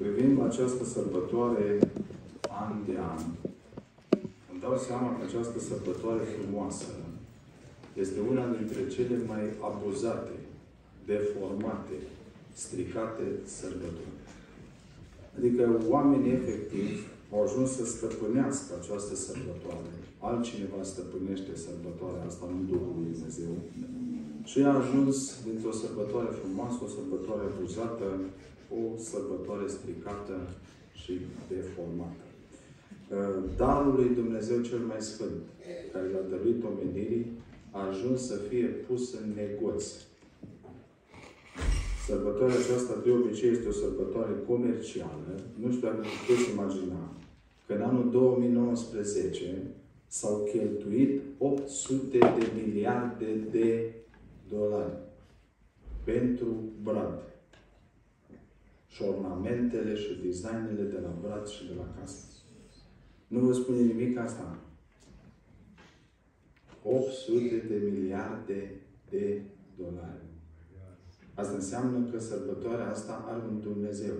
Privim această sărbătoare an de an, îmi dau seama că această sărbătoare frumoasă este una dintre cele mai abuzate, deformate, stricate sărbători. Adică oamenii efectiv au ajuns să stăpânească această sărbătoare. Altcineva stăpânește sărbătoarea asta, nu Duhul lui Dumnezeu. Și a ajuns dintr-o sărbătoare frumoasă, o sărbătoare abuzată, o sărbătoare stricată și deformată. Uh, darul lui Dumnezeu cel mai sfânt, care l-a dăruit omenirii, a ajuns să fie pus în negoț. Sărbătoarea aceasta de obicei este o sărbătoare comercială. Nu știu dacă puteți imagina că în anul 2019 s-au cheltuit 800 de miliarde de dolari pentru brad. Și ornamentele și designele de la brad și de la casă. Nu vă spune nimic asta? 800 de miliarde de dolari. Asta înseamnă că sărbătoarea asta are un Dumnezeu.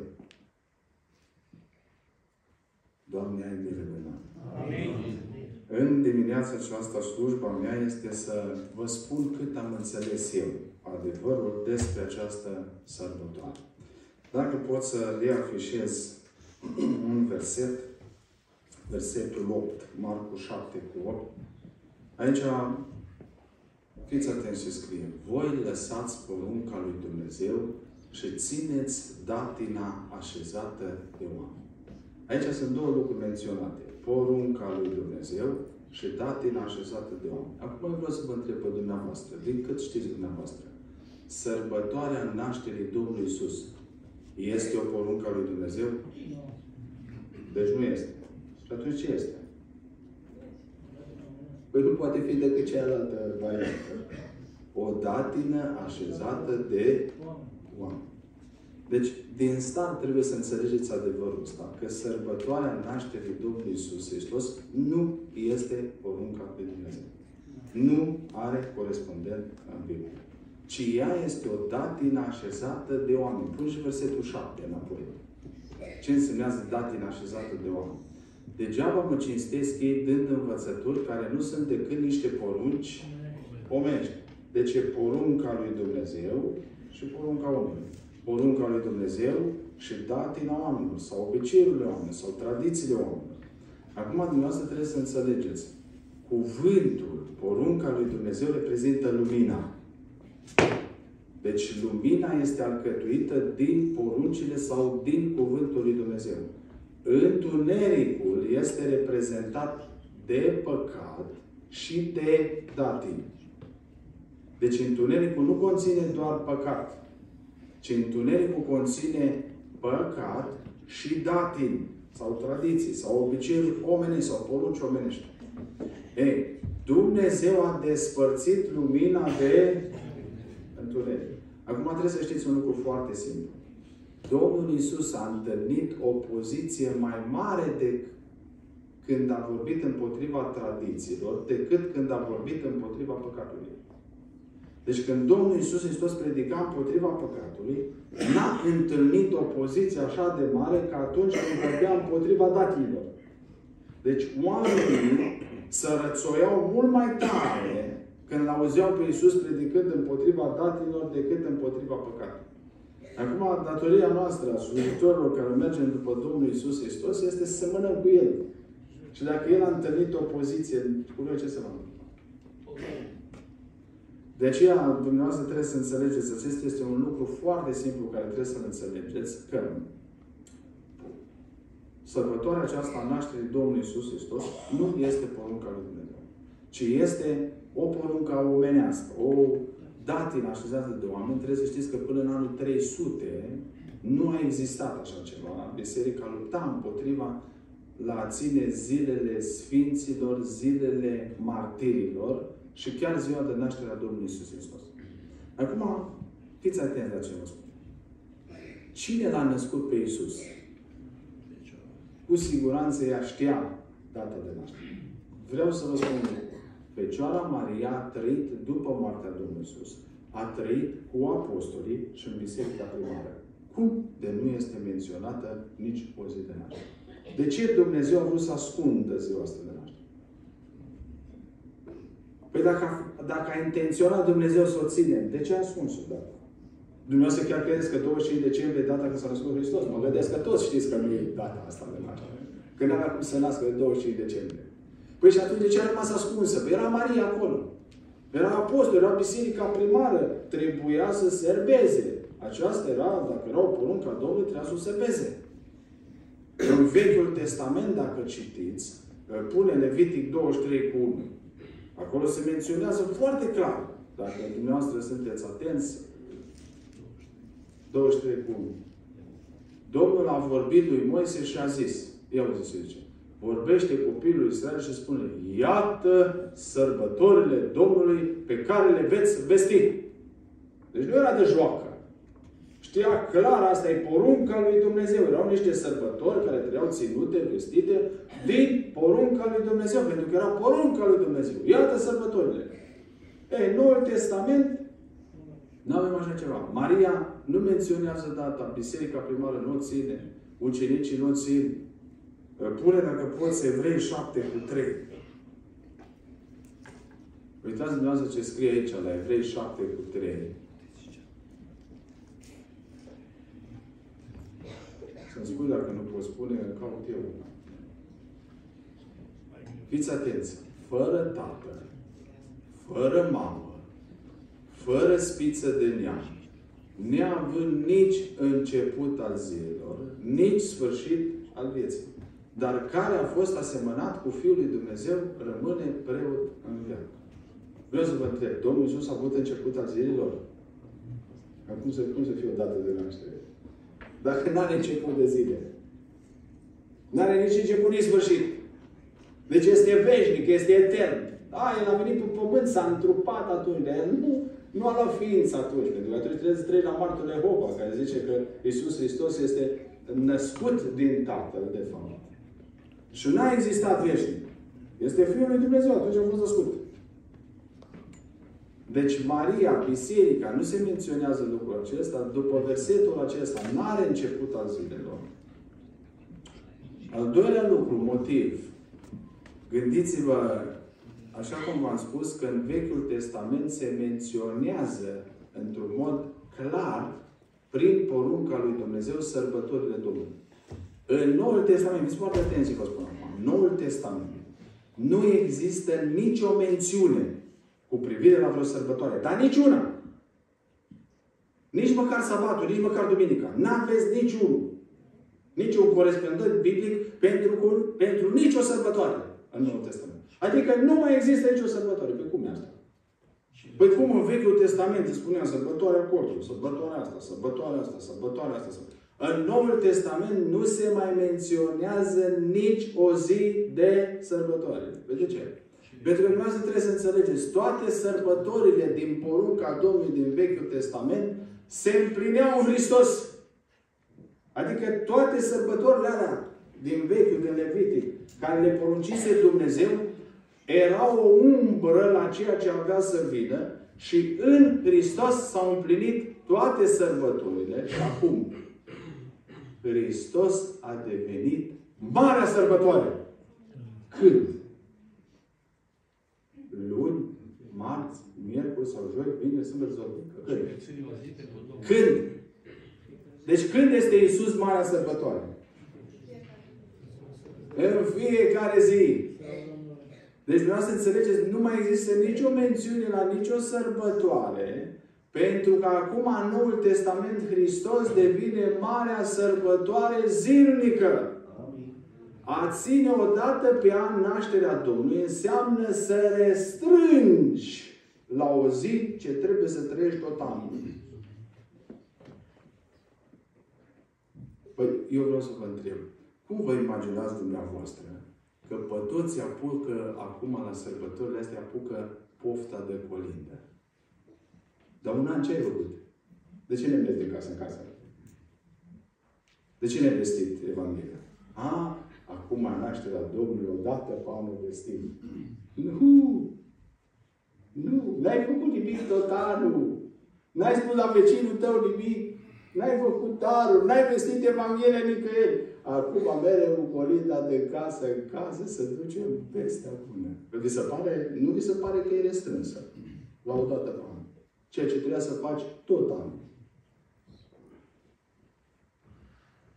Doamne, ai milă de noi. Amin. În dimineața aceasta, slujba mea este să vă spun cât am înțeles eu adevărul despre această sărbătoare. Dacă pot să reafișez un verset, versetul 8, Marcu 7 cu 8, aici fiți atenți ce scrie. Voi lăsați porunca lui Dumnezeu și țineți datina așezată de oameni. Aici sunt două lucruri menționate. Porunca lui Dumnezeu și datina așezată de oameni. Acum vreau să vă întreb pe dumneavoastră, din cât știți dumneavoastră, sărbătoarea nașterii Domnului Isus este o poruncă a lui Dumnezeu? Deci nu este. Și atunci ce este? Păi nu poate fi decât cealaltă variantă. O datină așezată de oameni. Deci, din start trebuie să înțelegeți adevărul ăsta, că sărbătoarea nașterii Domnului Isus Hristos nu este porunca lui Dumnezeu. Nu are corespondent în Biblie. Ci ea este o datină așezată de oameni. Pune și versetul 7 înapoi. Ce înseamnă datină așezată de oameni? Degeaba mă cinstesc ei dând învățături care nu sunt decât niște porunci omenești. Deci e porunca lui Dumnezeu și porunca omului porunca lui Dumnezeu și datina oamenilor, sau obiceiurile oamenilor, sau tradițiile oamenilor. Acum, dumneavoastră trebuie să înțelegeți. Cuvântul, porunca lui Dumnezeu reprezintă lumina. Deci lumina este alcătuită din poruncile sau din cuvântul lui Dumnezeu. Întunericul este reprezentat de păcat și de datin. Deci întunericul nu conține doar păcat ci întunericul conține păcat și datin, sau tradiții, sau obiceiuri omenești, sau porunci omenești. Ei, Dumnezeu a despărțit lumina de întuneric. Acum trebuie să știți un lucru foarte simplu. Domnul Isus a întâlnit o poziție mai mare de când a vorbit împotriva tradițiilor, decât când a vorbit împotriva păcatului. Deci când Domnul Iisus Hristos predica împotriva păcatului, n-a întâlnit o poziție așa de mare ca atunci când vorbea împotriva datilor. Deci oamenii să rățoiau mult mai tare când l-auzeau pe Iisus predicând împotriva datilor decât împotriva păcatului. Acum, datoria noastră a slujitorilor care mergem după Domnul Iisus Hristos este să semănăm cu El. Și dacă El a întâlnit o poziție, cu noi ce se va întâmpla? De aceea, dumneavoastră trebuie să înțelegeți, acesta este un lucru foarte simplu care trebuie să înțelegeți, că sărbătoarea aceasta a nașterii Domnului Isus Hristos nu este porunca lui Dumnezeu, ci este o poruncă omenească, o datină așezată de oameni. Trebuie să știți că până în anul 300 nu a existat așa ceva. Biserica lupta împotriva la a ține zilele Sfinților, zilele martirilor, și chiar ziua de naștere a Domnului Isus Hristos. Acum, fiți atenți la ce vă spun. Cine l-a născut pe Isus? Cu siguranță ea știa data de naștere. Vreau să vă spun un lucru. Fecioara Maria a trăit după moartea Domnului Isus. A trăit cu apostolii și în biserica primară. Cum de nu este menționată nici o zi de naștere? De ce Dumnezeu a vrut să ascundă ziua asta de naștere? Păi dacă, dacă a intenționat Dumnezeu să o ținem, de ce a ascuns-o data? Dumnezeu chiar credeți că 25 decembrie e data când s-a născut Hristos? Mă gândesc că toți știți că nu e data asta de naștere. Că nu avea cum să nască de 25 decembrie. Păi și atunci de ce a rămas ascunsă? Păi era Maria acolo. Era apostol, era biserica primară. Trebuia să serbeze. Aceasta era, dacă era o poruncă a Domnului, trebuia să o serbeze. În Vechiul Testament, dacă citiți, pune Levitic 23 cu 1. Acolo se menționează foarte clar. Dacă dumneavoastră sunteți atenți, 23 cu 1. Domnul a vorbit lui Moise și a zis, ia uite ce zice, vorbește copilul Israel și spune, iată sărbătorile Domnului pe care le veți vesti. Deci nu era de joacă. Știa clar, asta e porunca lui Dumnezeu. Erau niște sărbători care trebuiau ținute, vestite din porunca lui Dumnezeu. Pentru că era porunca lui Dumnezeu. Iată sărbătorile. Ei, Noul Testament nu avem așa ceva. Maria nu menționează data, biserica primară nu o ține, ucenicii nu o țin. Pune, dacă poți, Evrei 7 cu 3. Uitați dumneavoastră ce scrie aici la Evrei 7 cu 3. Să-mi spui dacă nu poți spune, caut eu. Fiți atenți. Fără tată, fără mamă, fără spiță de neam, neavând nici început al zilelor, nici sfârșit al vieții. Dar care a fost asemănat cu Fiul lui Dumnezeu, rămâne preot în viață. Vreau să vă întreb, Domnul Iisus a avut început al zilelor? Acum să, cum să fie o dată de naștere? Dacă nu are început de zile. Nu are nici început, nici sfârșit. Deci este veșnic, este etern. A, El a venit pe pământ, s-a întrupat atunci. De el nu, nu a luat ființă atunci. Pentru că atunci trebuie să treci la martul Jehova, care zice că Iisus Hristos este născut din Tatăl, de fapt. Și n-a existat veșnic. Este Fiul lui Dumnezeu, atunci a fost născut. Deci Maria, biserica, nu se menționează lucrul acesta, după versetul acesta, nu are început al zilelor. Al doilea lucru, motiv. Gândiți-vă, așa cum v-am spus, că în Vechiul Testament se menționează într-un mod clar, prin porunca lui Dumnezeu, sărbătorile Domnului. În Noul Testament, fiți foarte atenți vă spun acum, în Noul Testament nu există nicio mențiune cu privire la vreo sărbătoare. Dar niciuna. Nici măcar sabatul, nici măcar duminica. N-aveți niciunul. Niciun corespondent biblic pentru, pentru nicio sărbătoare în Noul Testament. Adică nu mai există nicio sărbătoare. Pe cum e asta? Păi cum în Vechiul Testament spunea sărbătoarea cortului, sărbătoarea asta, sărbătoarea asta, sărbătoarea asta. În Noul Testament nu se mai menționează nici o zi de sărbătoare. De ce? Pentru că dumneavoastră trebuie să înțelegeți, toate sărbătorile din porunca Domnului din Vechiul Testament se împlineau în Hristos. Adică toate sărbătorile alea din Vechiul, din Levitic, care le poruncise Dumnezeu, erau o umbră la ceea ce avea să vină și în Hristos s-au împlinit toate sărbătorile. Și acum, Hristos a devenit marea sărbătoare. Când? luni, marți, miercuri sau joi, vineri, sâmbătă sau Când? Când? Deci când este Iisus Marea Sărbătoare? În fiecare zi. Deci vreau să înțelegeți, nu mai există nicio mențiune la nicio sărbătoare, pentru că acum în Noul Testament Hristos devine Marea Sărbătoare zilnică. A ține odată pe an nașterea Domnului înseamnă să restrângi la o zi ce trebuie să trăiești tot anul. Păi, eu vreau să vă întreb. Cum vă imaginați dumneavoastră că pe toți apucă acum la sărbătorile astea apucă pofta de colindă? Dar un an ce ai făcut? De ce ne mergi de casă în casă? De ce ne-ai vestit Evanghelia? A, acum nașterea Domnului, odată pe anul vestim. Nu! Nu! N-ai făcut nimic tot anul! N-ai spus la vecinul tău nimic! N-ai făcut daruri, n-ai vestit Evanghelia nicăieri. Acum mere ucolita de casă în casă să ducem vestea bună. Vi se pare, nu vi se pare că e restrânsă la o dată pe an. Ceea ce trebuia să faci tot anul.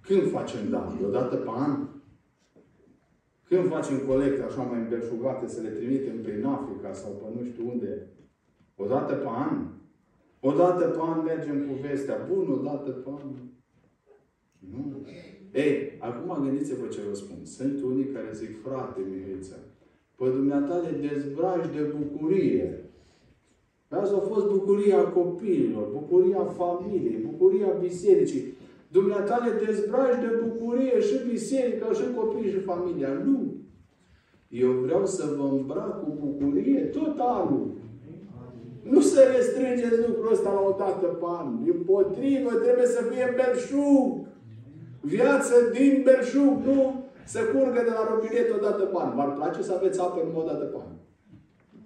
Când facem daruri? O dată pe an? Când facem colecte așa mai îmbelșugate să le trimitem prin Africa sau pe nu știu unde? O dată pe an? O dată pe an mergem cu vestea bună, o dată pe an. Nu. Ei, acum gândiți-vă ce vă spun. Sunt unii care zic, frate Mihaiță, pe dumneata le dezbraci de bucurie. Azi a fost bucuria copiilor, bucuria familiei, bucuria bisericii. Dumneata le dezbraci de bucurie și biserica, și copiii, și familia. Nu! Eu vreau să vă îmbrac cu bucurie tot anul. Nu să restrângeți lucrul ăsta la o dată pe an. Din potrivă, trebuie să fie belșug. Viață din belșug, nu să curgă de la robinet o dată pe an. V-ar place să aveți apă numai o dată pe an?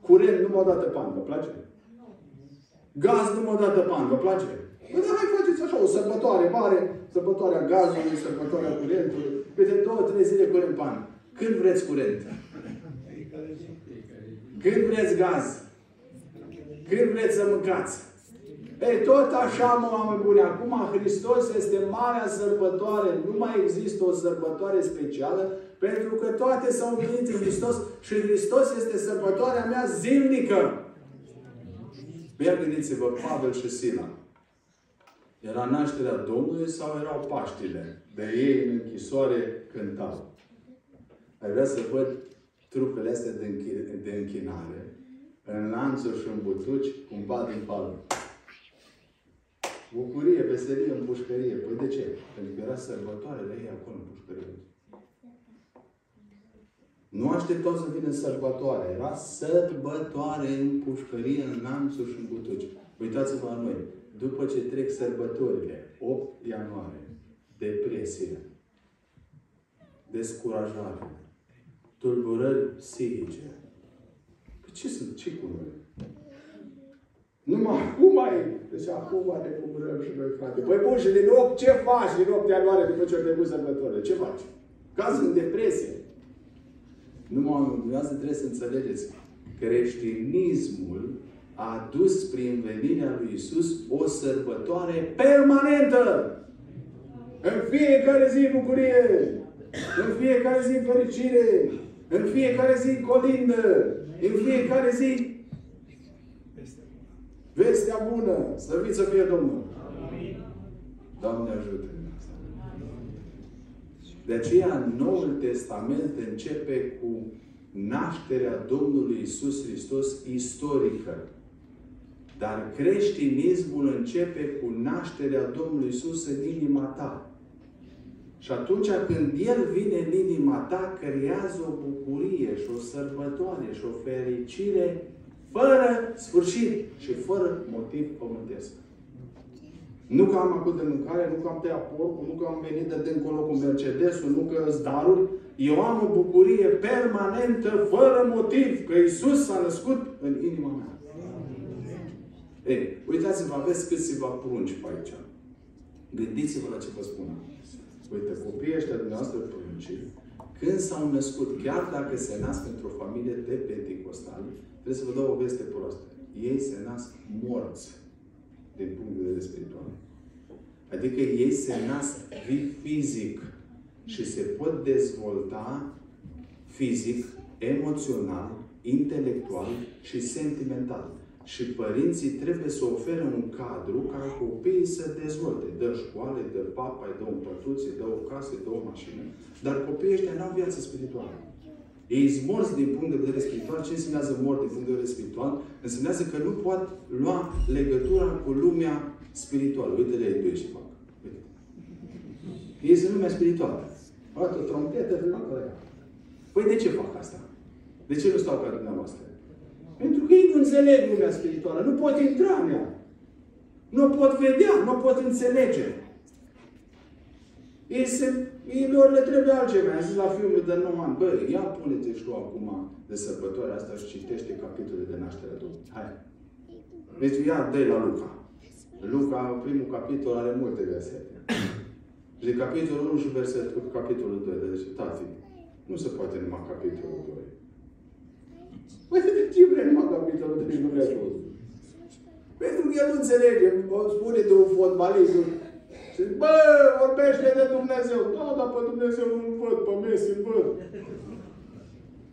Curent numai o dată pe an. Vă place? Gaz numai o dată pe an. Vă place? Păi dar mai faceți așa o sărbătoare mare, sărbătoarea gazului, sărbătoarea curentului, câte două, trei zile curent pe an. Când vreți curent? Când vreți gaz? Când vreți să mâncați? Ei, tot așa, mă, oameni buni, acum Hristos este marea sărbătoare. Nu mai există o sărbătoare specială, pentru că toate s-au venit în Hristos și Hristos este sărbătoarea mea zilnică. Ia gândiți-vă, Pavel și Sila. Era nașterea Domnului sau erau Paștile? De ei în închisoare cântau. Ai vrea să văd trupele astea de, închi- de închinare în lanțuri și în butuci, cum bat din palmă. Bucurie, veselie în pușcărie. Păi de ce? Pentru că era sărbătoare de ei acolo în pușcărie. Nu așteptau să vină sărbătoare. Era sărbătoare în pușcărie, în lanțuri și în butuci. Uitați-vă la noi. După ce trec sărbătorile, 8 ianuarie, depresie, descurajare, tulburări psihice. Păi ce sunt? Ce cu noi? Numai acum mai Deci acum ne bucurăm și noi, frate. Păi bun, și din 8 ce faci din 8 ianuarie după ce au trecut sărbătorile? Ce faci? Caz în depresie. Numai dumneavoastră trebuie să înțelegeți. Creștinismul a adus prin venirea lui Isus o sărbătoare permanentă. În fiecare zi bucurie. În fiecare zi fericire. În fiecare zi colindă. În fiecare zi vestea bună. Slăvit să fie Domnul. Doamne ajută. De aceea, Noul Testament începe cu nașterea Domnului Isus Hristos istorică. Dar creștinismul începe cu nașterea Domnului Isus în inima ta. Și atunci când El vine în inima ta, creează o bucurie și o sărbătoare și o fericire fără sfârșit și fără motiv pământesc. Nu că am avut de mâncare, nu că am tăiat porcul, nu că am venit de dincolo cu Mercedesul, nu că îți daruri. Eu am o bucurie permanentă, fără motiv, că Isus s-a născut în inima mea. Ei, uitați-vă, aveți câțiva prunci pe aici. Gândiți-vă la ce vă spun. Uite, copiii ăștia dumneavoastră prunci, când s-au născut, chiar dacă se nasc într-o familie de pentecostali, trebuie să vă dau o veste proastă. Ei se nasc morți din punct de vedere spiritual. Adică ei se nasc vii fizic și se pot dezvolta fizic, emoțional, intelectual și sentimental. Și părinții trebuie să ofere un cadru ca copiii să dezvolte. Dă școală, dă papa, dă un pătuț, dă o casă, dă o mașină. Dar copiii ăștia n-au viață spirituală. Ei sunt morți din punct de vedere spiritual. Ce înseamnă mort din punct de vedere spiritual? Înseamnă că nu pot lua legătura cu lumea spirituală. Uite-le ei doi ce fac. Uite. Ei sunt lumea spirituală. Arată o trompetă, Păi de ce fac asta? De ce nu stau ca dumneavoastră? Pentru că ei nu înțeleg lumea spirituală. Nu pot intra în ea. Nu pot vedea, nu pot înțelege. Ei, se, ei lor le trebuie altceva. Am zis la filmul de 9 ani, băi, ia pune-te și tu acum de sărbătoarea asta și citește capitolul de naștere Domnului. Hai. Deci ia, dă la Luca. Luca, primul capitol, are multe versete. Și de capitolul 1 și versetul capitolul 2. Deci, tati, nu se poate numai capitolul 2. Păi de ce vrei numai capitolul 2 și nu vrea tot? Pentru că el nu înțelege. Spune de un fotbalist. Și bă, vorbește de Dumnezeu. Da, dar pe Dumnezeu nu-L văd, pe Messi îl văd.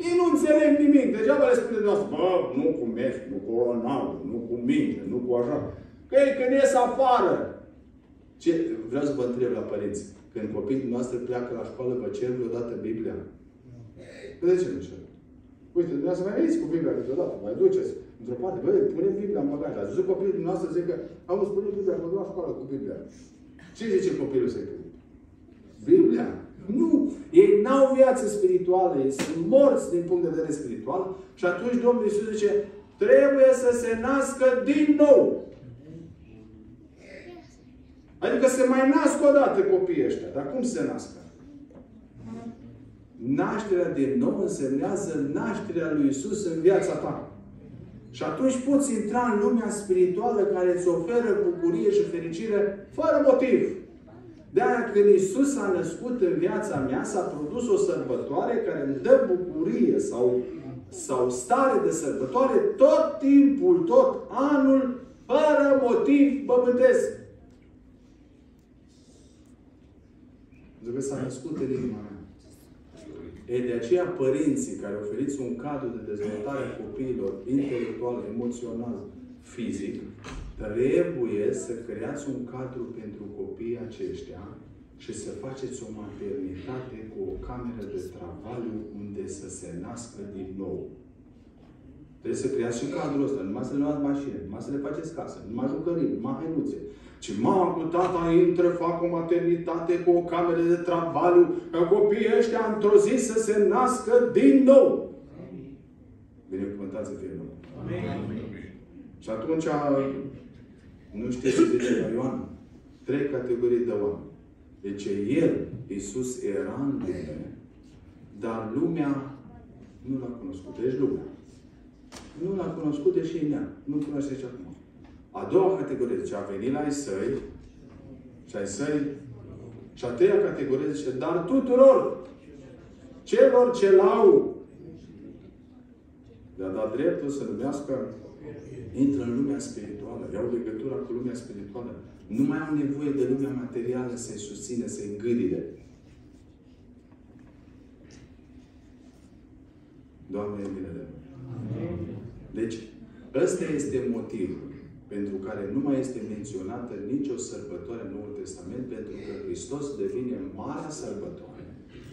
Ei nu înțeleg nimic. Degeaba le spune de bă, nu cu Messi, nu cu Ronaldo, nu cu mine, nu cu așa. Că ei când ies afară. Ce? Vreau să vă întreb la părinți. Când copiii noastre pleacă la școală, vă cer vreodată Biblia? De ce nu cer? Uite, dumneavoastră mai veniți cu Biblia câteodată, mai duceți într-o parte, băi, punem Biblia în bagaj. Ați văzut copilul dumneavoastră zic că, am spune Biblia, mă duc la școală cu Biblia. Ce zice copilul să Biblia. Nu! Ei n-au viață spirituală, ei sunt morți din punct de vedere spiritual și atunci Domnul Iisus zice, trebuie să se nască din nou. Adică se mai nasc odată copiii ăștia. Dar cum se nască? Nașterea din nou însemnează nașterea lui Isus în viața ta. Și atunci poți intra în lumea spirituală care îți oferă bucurie și fericire fără motiv. De aia când Isus a născut în viața mea, s-a produs o sărbătoare care îmi dă bucurie sau, sau stare de sărbătoare tot timpul, tot anul, fără motiv pământesc. Pentru că s-a născut în inima mea. E de aceea părinții care oferiți un cadru de dezvoltare a copiilor intelectual, emoțional, fizic, trebuie să creați un cadru pentru copiii aceștia și să faceți o maternitate cu o cameră de travaliu unde să se nască din nou. Trebuie să creați și cadrul ăsta. Numai să le luați mașini, numai să le faceți casă, numai jucării, numai hainuțe. Ci mama cu tata intră, fac o maternitate cu o cameră de travaliu, ca copiii ăștia într-o zi să se nască din nou. Binecuvântați să fie nou. Amin. Și atunci, nu știu ce zice la Ioan, trei categorii de oameni. Deci El, Iisus, era în lume, dar lumea nu l-a cunoscut. Deci lumea. Nu l-a cunoscut, deși e neam. Nu cunoaște și acum. A doua categorie, zice, a venit la ai săi, și ai săi, și a treia categorie, zice, dar tuturor celor ce l-au le-a dat dreptul să numească intră în lumea spirituală, iau legătura cu lumea spirituală. Nu mai am nevoie de lumea materială să-i susține, să-i îngâride. Doamne, e bine de noi. Deci, ăsta este motivul pentru care nu mai este menționată nicio sărbătoare în Noul Testament, pentru că Hristos devine marea sărbătoare,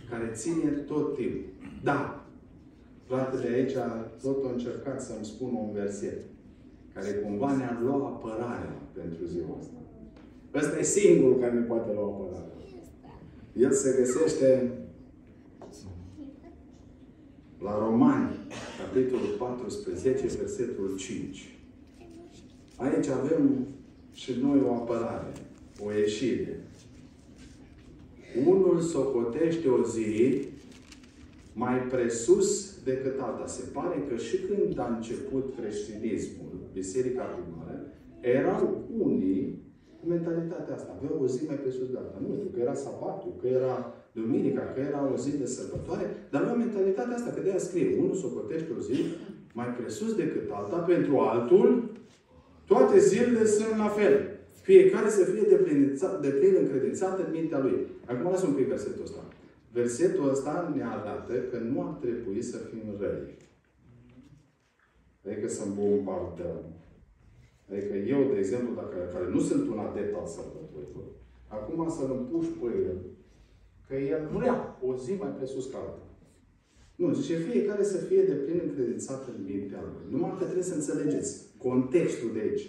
care ține tot timpul. Da, fratele aici tot a încercat să-mi spună un verset care cumva ne-ar lua apărarea pentru ziua asta. Ăsta e singurul care ne poate lua apărarea. El se găsește la Romani, capitolul 14, versetul 5. Aici avem și noi o apărare, o ieșire. Unul socotește o zi mai presus decât alta. Se pare că și când a început creștinismul, Biserica primară, erau unii cu mentalitatea asta. Aveau o zi mai presus de alta. Nu știu, că era sabatul, că era duminica, că era o zi de sărbătoare, dar aveau mentalitatea asta, că de aia scrie, unul socotește o zi mai presus decât alta, pentru altul, toate zilele sunt la fel. Fiecare să fie de plin încredințat în mintea lui. Acum lasă un pic versetul ăsta. Versetul ăsta ne arată că nu ar trebui să fim răi. Adică să bombardăm. Adică eu, de exemplu, dacă, care nu sunt un adept al sărbătorilor, acum să-l împuși pe el, că el vrea o zi mai presus ca alta. Nu, zice fiecare să fie de plin încredințat în mintea lui. Numai că trebuie să înțelegeți contextul de aici.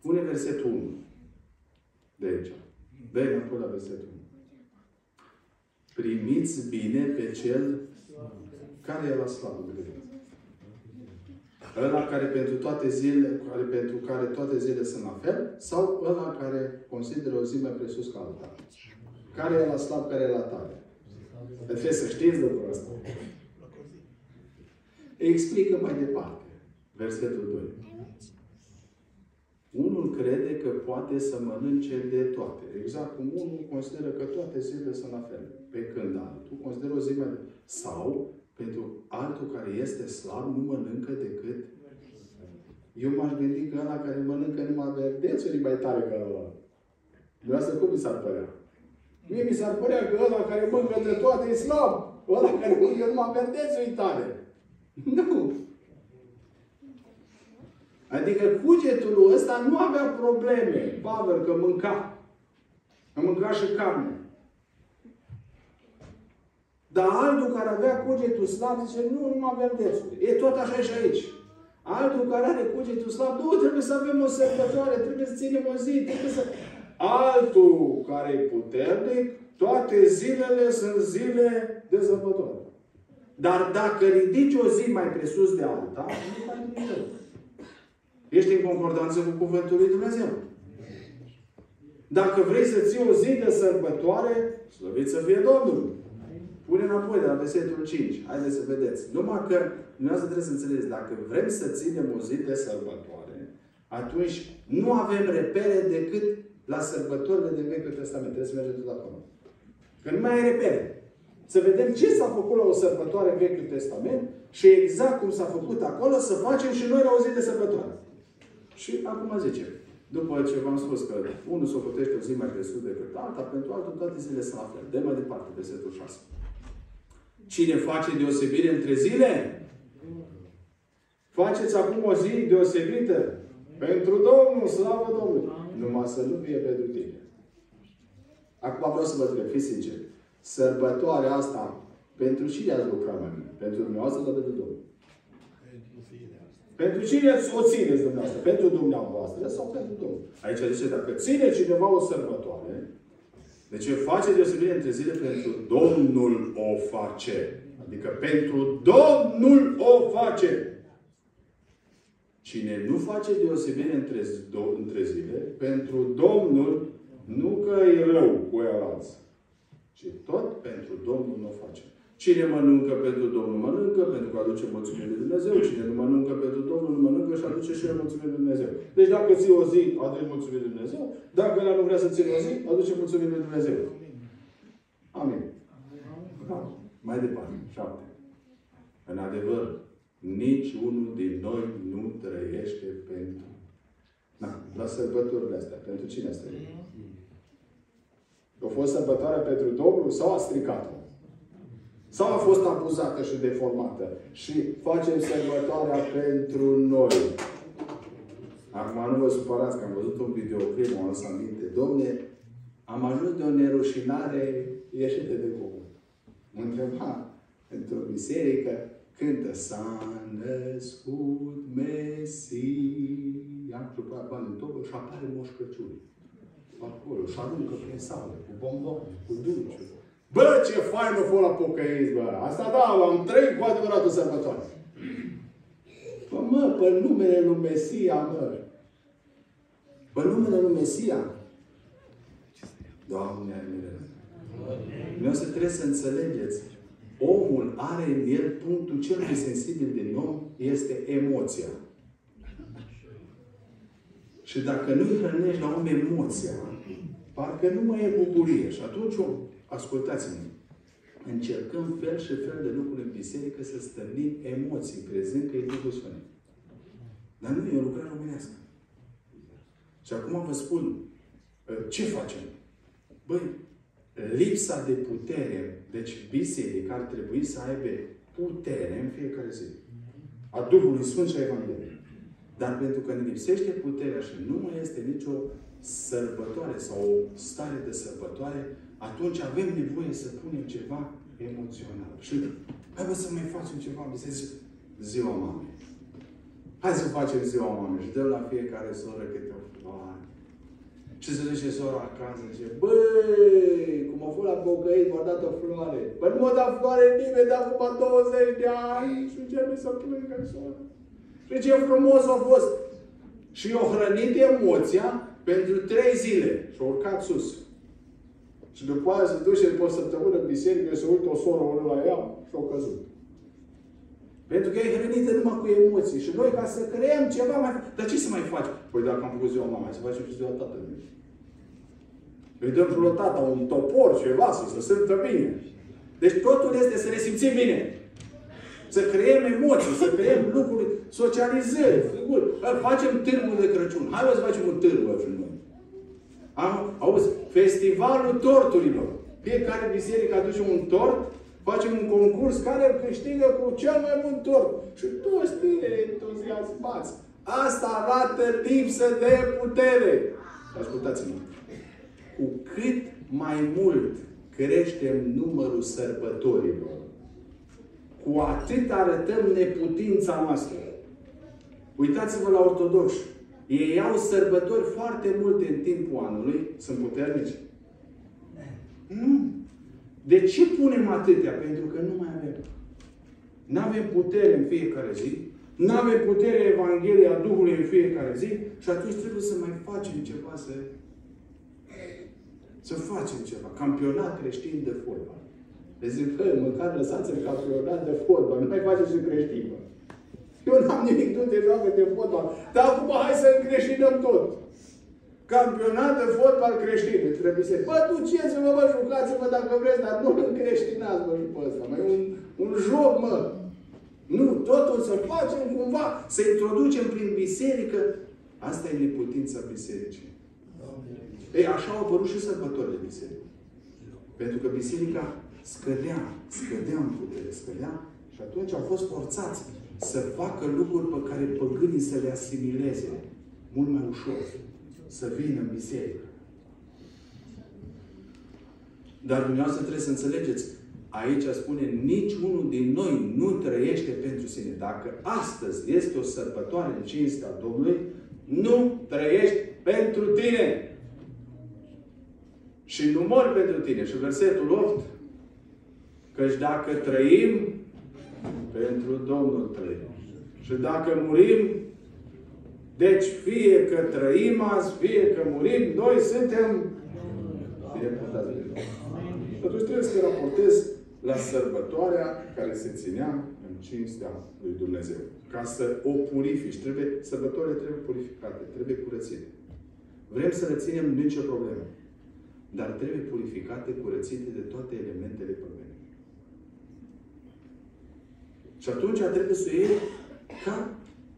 Pune versetul 1. De aici. Vei acolo la versetul 1. Primiți bine pe cel care e la slavă de Ăla care pentru toate zilele, care, pentru care toate zilele sunt la fel, sau ăla care consideră o zi mai presus ca alta. Care e la slab, care e la tare. Trebuie să știți lucrul ăsta. Explică mai departe. Versetul 2. Unul crede că poate să mănânce de toate. Exact cum unul consideră că toate zilele sunt la fel. Pe când altul consideră o zi mai... Sau, pentru altul care este slab, nu mănâncă decât... Eu m-aș gândi că ăla care mănâncă numai verdețuri e mai tare ca ăla. Dumneavoastră cum mi s-ar părea? Mie mi s-ar părea că ăla care mănâncă de toate e slab. Ăla care mănâncă numai verdețuri e tare. Nu. Adică cugetul ăsta nu avea probleme. Pavel că mânca. A mâncat și carne. Dar altul care avea cugetul slab zice, nu, nu avem verdețuri. E tot așa și aici. Altul care are cugetul slab, nu, trebuie să avem o sărbătoare, trebuie să ținem o zi, trebuie să... Altul care e puternic, toate zilele sunt zile de sărbătoare. Dar dacă ridici o zi mai presus de alta, nu mai nimic. Ești în concordanță cu Cuvântul lui Dumnezeu. Dacă vrei să ții o zi de sărbătoare, slăvit să fie Domnul. Pune înapoi de la versetul 5. Haideți să vedeți. Numai că dumneavoastră trebuie să înțelegeți. Dacă vrem să ținem o zi de sărbătoare, atunci nu avem repere decât la sărbătorile din Vechiul Testament. Trebuie să mergem tot acolo. Că nu mai ai repere. Să vedem ce s-a făcut la o sărbătoare în Vechiul Testament și exact cum s-a făcut acolo, să facem și noi la o zi de sărbătoare. Și acum zice, după ce v-am spus că unul se socotește o zi mai presus decât alta, pentru altul toate zilele sunt la fel. De mai departe, versetul 6. Cine face deosebire între zile? Faceți acum o zi deosebită pentru Domnul, slavă Domnului. Numai să nu fie pentru tine. Acum vreau să vă întreb, fiți sinceri. Sărbătoarea asta, pentru cine ați lucrat mai mult? Pentru dumneavoastră sau pentru Domnul? Pentru cine o țineți dumneavoastră? Pentru dumneavoastră sau pentru Domnul? Aici zice, dacă ține cineva o sărbătoare, deci face deosebire între zile pentru Domnul o face. Adică pentru Domnul o face. Cine nu face deosebire între, între zile, pentru Domnul, nu că e rău cu alții, ci tot pentru Domnul nu o face. Cine mănâncă pentru Domnul mănâncă, pentru că aduce mulțumire de Dumnezeu. Cine nu mănâncă pentru Domnul nu mănâncă și aduce și el mulțumire de Dumnezeu. Deci dacă ții o zi, aduce mulțumire de Dumnezeu. Dacă el nu vrea să țină o zi, aduce mulțumire de Dumnezeu. Amin. Da. Mai departe. Șapte. În adevăr, nici unul din noi nu trăiește pentru Na, la sărbătorile astea. Pentru cine asta e? A fost sărbătoare pentru Domnul sau a stricat-o? Sau a fost abuzată și deformată. Și facem sărbătoarea pentru noi. Acum nu vă supărați că am văzut un videoclip, m-am lăsat aminte. Domne, am ajuns de o nerușinare ieșită de comun. Undeva, într-o biserică, cântă S-a născut Mesia. Și după bani în tobă și apare Moș Crăciun. Acolo, și aruncă prin sală, cu bombon, cu dulciuri. Bă, ce fain a fost la pocăiți, bă! Asta da, am trăit cu adevărat o sărbătoare. Bă, mă, pe numele lui Mesia, mă. Pe numele lui Mesia. Doamne, Noi să trebuie să înțelegeți. Omul are în el punctul cel mai sensibil din om, este emoția. Și dacă nu-i hrănești la om emoția, parcă nu mai e bucurie. Și atunci ascultați-mă, încercăm fel și fel de lucruri în biserică să stănim emoții, crezând că e Duhul Sfânt. Dar nu e o lucrare românească. Și acum vă spun, ă, ce facem? Băi, lipsa de putere, deci biserica ar trebui să aibă putere în fiecare zi. A Duhului Sfânt și a Evangheliei. Dar pentru că ne lipsește puterea și nu mai este nicio sărbătoare sau o stare de sărbătoare, atunci avem nevoie să punem ceva emoțional. Și hai să mai facem ceva, biserică, ziua mamei. Hai să facem ziua mamei și dăm la fiecare soră câte o floare. Și se duce sora acasă și zice, băi, cum a fost la pocăit, m-a dat o floare. Păi nu m-a dat floare nimeni, dar acum 20 de ani și începe să plângă sora. Și ce frumos a fost. Și i-a hrănit emoția pentru trei zile și a urcat sus. Și după aia se duce după o săptămână în biserică, se uită o soră unul la ea și au căzut. Pentru că e hrănită numai cu emoții. Și noi, ca să creăm ceva mai... Dar ce să mai faci? Păi dacă am făcut ziua mama, să facem și ziua tatălui. Îi dăm lui tata un topor, ceva, să se simtă bine. Deci totul este să ne simțim bine. Să creăm emoții, să creăm lucruri, socializări, figuri. Facem târgul de Crăciun. Hai să facem un târg și noi. Am, auzi, festivalul torturilor. Fiecare biserică aduce un tort, facem un concurs care îl câștigă cu cel mai bun tort. Și toți tineri entuziasmați. Asta arată lipsă de putere. Ascultați-mă. Cu cât mai mult creștem numărul sărbătorilor, cu atât arătăm neputința noastră. Uitați-vă la ortodoxi. Ei au sărbători foarte multe în timpul anului. Sunt puternici? Nu. De ce punem atâtea? Pentru că nu mai avem. Nu avem putere în fiecare zi. Nu avem putere Evanghelia Duhului în fiecare zi. Și atunci trebuie să mai facem ceva să să facem ceva. Campionat creștin de fotbal. Le zic, că măcar lăsați-l campionat de fotbal. Nu mai faceți și creștin, bă. Eu n-am nimic, nu te joacă de fotbal. Dar acum hai să încreștinăm tot. Campionat de fotbal creștin. Trebuie să... Bă, duceți-vă, mă, jucați-vă dacă vreți, dar nu încreștinați, mă, și pe ăsta. Mai un, un joc, mă. Nu, totul să facem cumva, să introducem prin biserică. Asta e neputința bisericii. Ei, așa au apărut și sărbătorile bisericii. Pentru că biserica scădea, scădea în putere, scădea și atunci au fost forțați să facă lucruri pe care păgânii să le asimileze mult mai ușor. Să vină în biserică. Dar dumneavoastră trebuie să înțelegeți. Aici spune, nici unul din noi nu trăiește pentru sine. Dacă astăzi este o sărbătoare în cinstea Domnului, nu trăiești pentru tine. Și nu mor pentru tine. Și versetul 8. Căci dacă trăim, pentru Domnul trăim. Și dacă murim, deci fie că trăim azi, fie că murim, noi suntem binecuvântați de Dumnezeu. Atunci trebuie să te raportezi la sărbătoarea care se ținea în cinstea lui Dumnezeu. Ca să o purifici. Trebuie, sărbătorile trebuie purificate, trebuie curățite. Vrem să le ținem, nu nicio problemă dar trebuie purificate, curățite de toate elementele păgâne. Și atunci trebuie să iei ca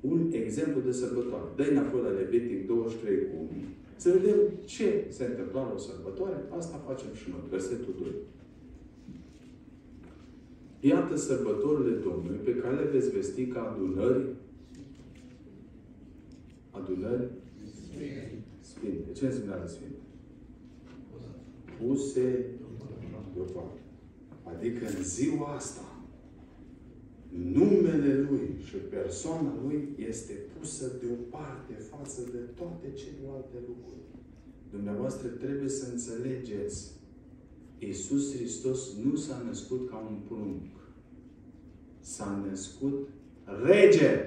un exemplu de sărbătoare. Dă înapoi la Levitic 23 cu 1. Să vedem ce se întâmplă la o sărbătoare. Asta facem și noi. Versetul 2. Iată sărbătorile Domnului pe care le veți vesti ca adunări adunări Sfinte. Ce înseamnă Sfinte? puse deoparte. Adică în ziua asta, numele Lui și persoana Lui este pusă deoparte față de toate celelalte lucruri. Dumneavoastră trebuie să înțelegeți Iisus Hristos nu s-a născut ca un prunc. S-a născut rege.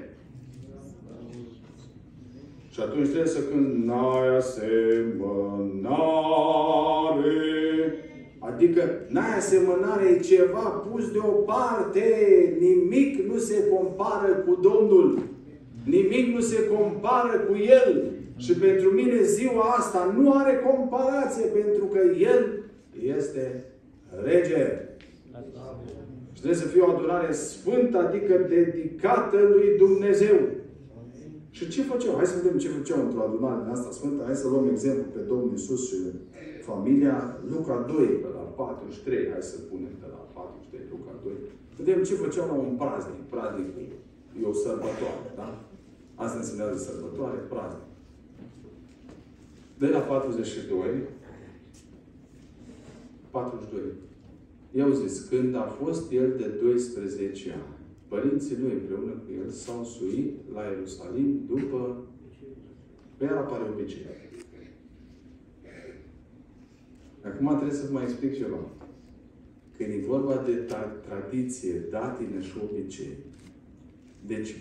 Și atunci trebuie să când n-ai asemănare. Adică n-ai asemănare, e ceva pus deoparte. Nimic nu se compară cu Domnul. Nimic nu se compară cu El. Și pentru mine ziua asta nu are comparație, pentru că El este rege. Și trebuie să fie o adorare sfântă, adică dedicată lui Dumnezeu. Și ce făceau? Hai să vedem ce făceau într-o adunare din asta sfântă. Hai să luăm exemplu pe Domnul Iisus și familia Luca 2, pe la 43. Hai să punem pe la 43, Luca 2. Vedem ce făceau la un praznic. Praznic e o sărbătoare, da? Asta înseamnă sărbătoare, praznic. De la 42, 42. Eu zis, când a fost el de 12 ani, Părinții lui împreună cu el s-au suit la Ierusalim după pe el apare obicei. Acum trebuie să vă mai explic ceva. Când e vorba de tra- tradiție, datine și obicei, deci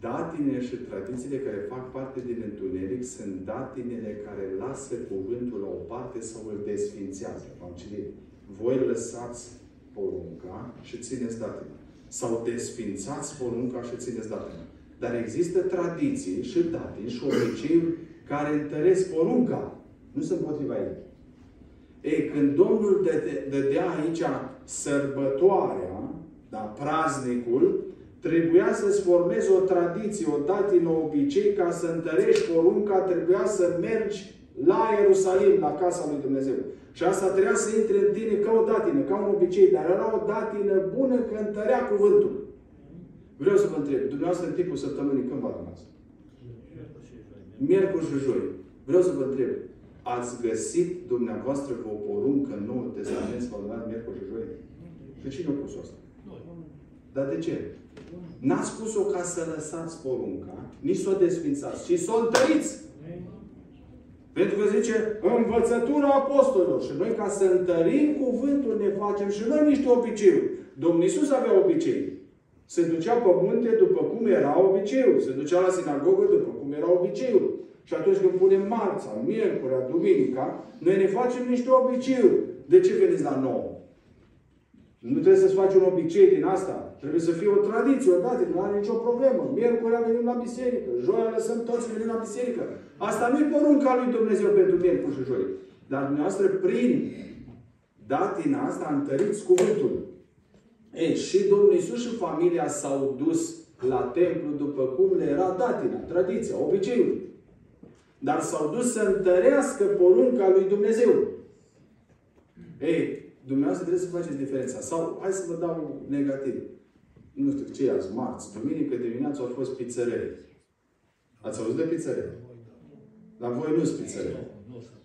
datine și tradițiile care fac parte din întuneric sunt datinele care lasă cuvântul la o parte sau îl desfințează. Am citit. Voi lăsați porunca și țineți datine. sau desfințați porunca și țineți datina. Dar există tradiții și datini și obiceiuri care întăresc porunca. Nu sunt împotriva ei. Ei, când Domnul dădea aici sărbătoarea, da, praznicul, trebuia să-ți formezi o tradiție, o datină, o obicei, ca să întărești porunca, trebuia să mergi la Ierusalim, la casa lui Dumnezeu. Și asta trebuia să intre în tine ca o datină, ca un obicei, dar era o datină bună că întărea cuvântul. Vreau să vă întreb, dumneavoastră în timpul săptămânii când vă adunați? Miercuri și joi. Vreau să vă întreb, ați găsit dumneavoastră o poruncă în Noul Testament să vă adunați miercuri și joi? De cine a pus asta? Dar de ce? N-ați spus-o ca să lăsați porunca, nici să o desfințați, ci să o întăriți. Pentru că zice, învățătura apostolilor. Și noi, ca să întărim cuvântul, ne facem și noi niște obiceiuri. Domnul Iisus avea obicei. Se ducea pe munte după cum era obiceiul. Se ducea la sinagogă după cum era obiceiul. Și atunci când punem marța, miercurea, duminica, noi ne facem niște obiceiuri. De ce veniți la nouă? Nu trebuie să-ți faci un obicei din asta. Trebuie să fie o tradiție, o dată, nu are nicio problemă. Miercurea venim la biserică, joia lăsăm toți venim la biserică. Asta nu e porunca lui Dumnezeu pentru miercuri și joi. Dar dumneavoastră, prin datina asta, întăriți cuvântul. Ei, și Domnul Iisus și familia s-au dus la templu după cum le era datina, tradiția, obiceiul. Dar s-au dus să întărească porunca lui Dumnezeu. Ei, dumneavoastră trebuie să faceți diferența. Sau, hai să vă dau negativ. Nu știu ce azi, marți, duminică dimineața au fost pizzerele. Ați auzit de pizzerele? La voi nu sunt pizzerele.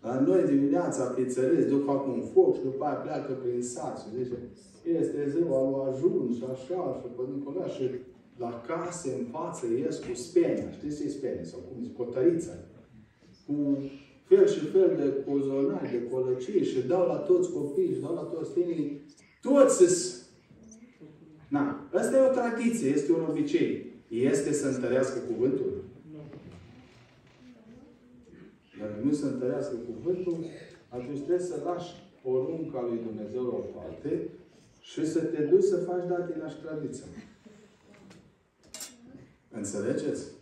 La noi dimineața pizzerele duc fac un foc și după aia pleacă prin sat și zice este ziua lui ajun și așa și pe Nicola și la case în față ies cu spenia. Știți ce e spenia? Sau cum zic, cotăriță. Cu fel și fel de cozonari, de colăcii și dau la toți copiii și dau la toți tinii. Toți sunt Na. Asta e o tradiție, este un obicei. Este să întărească cuvântul? Nu. Dacă nu se întărească cuvântul, atunci trebuie să lași porunca lui Dumnezeu la o parte și să te duci să faci datina și tradiția. Înțelegeți?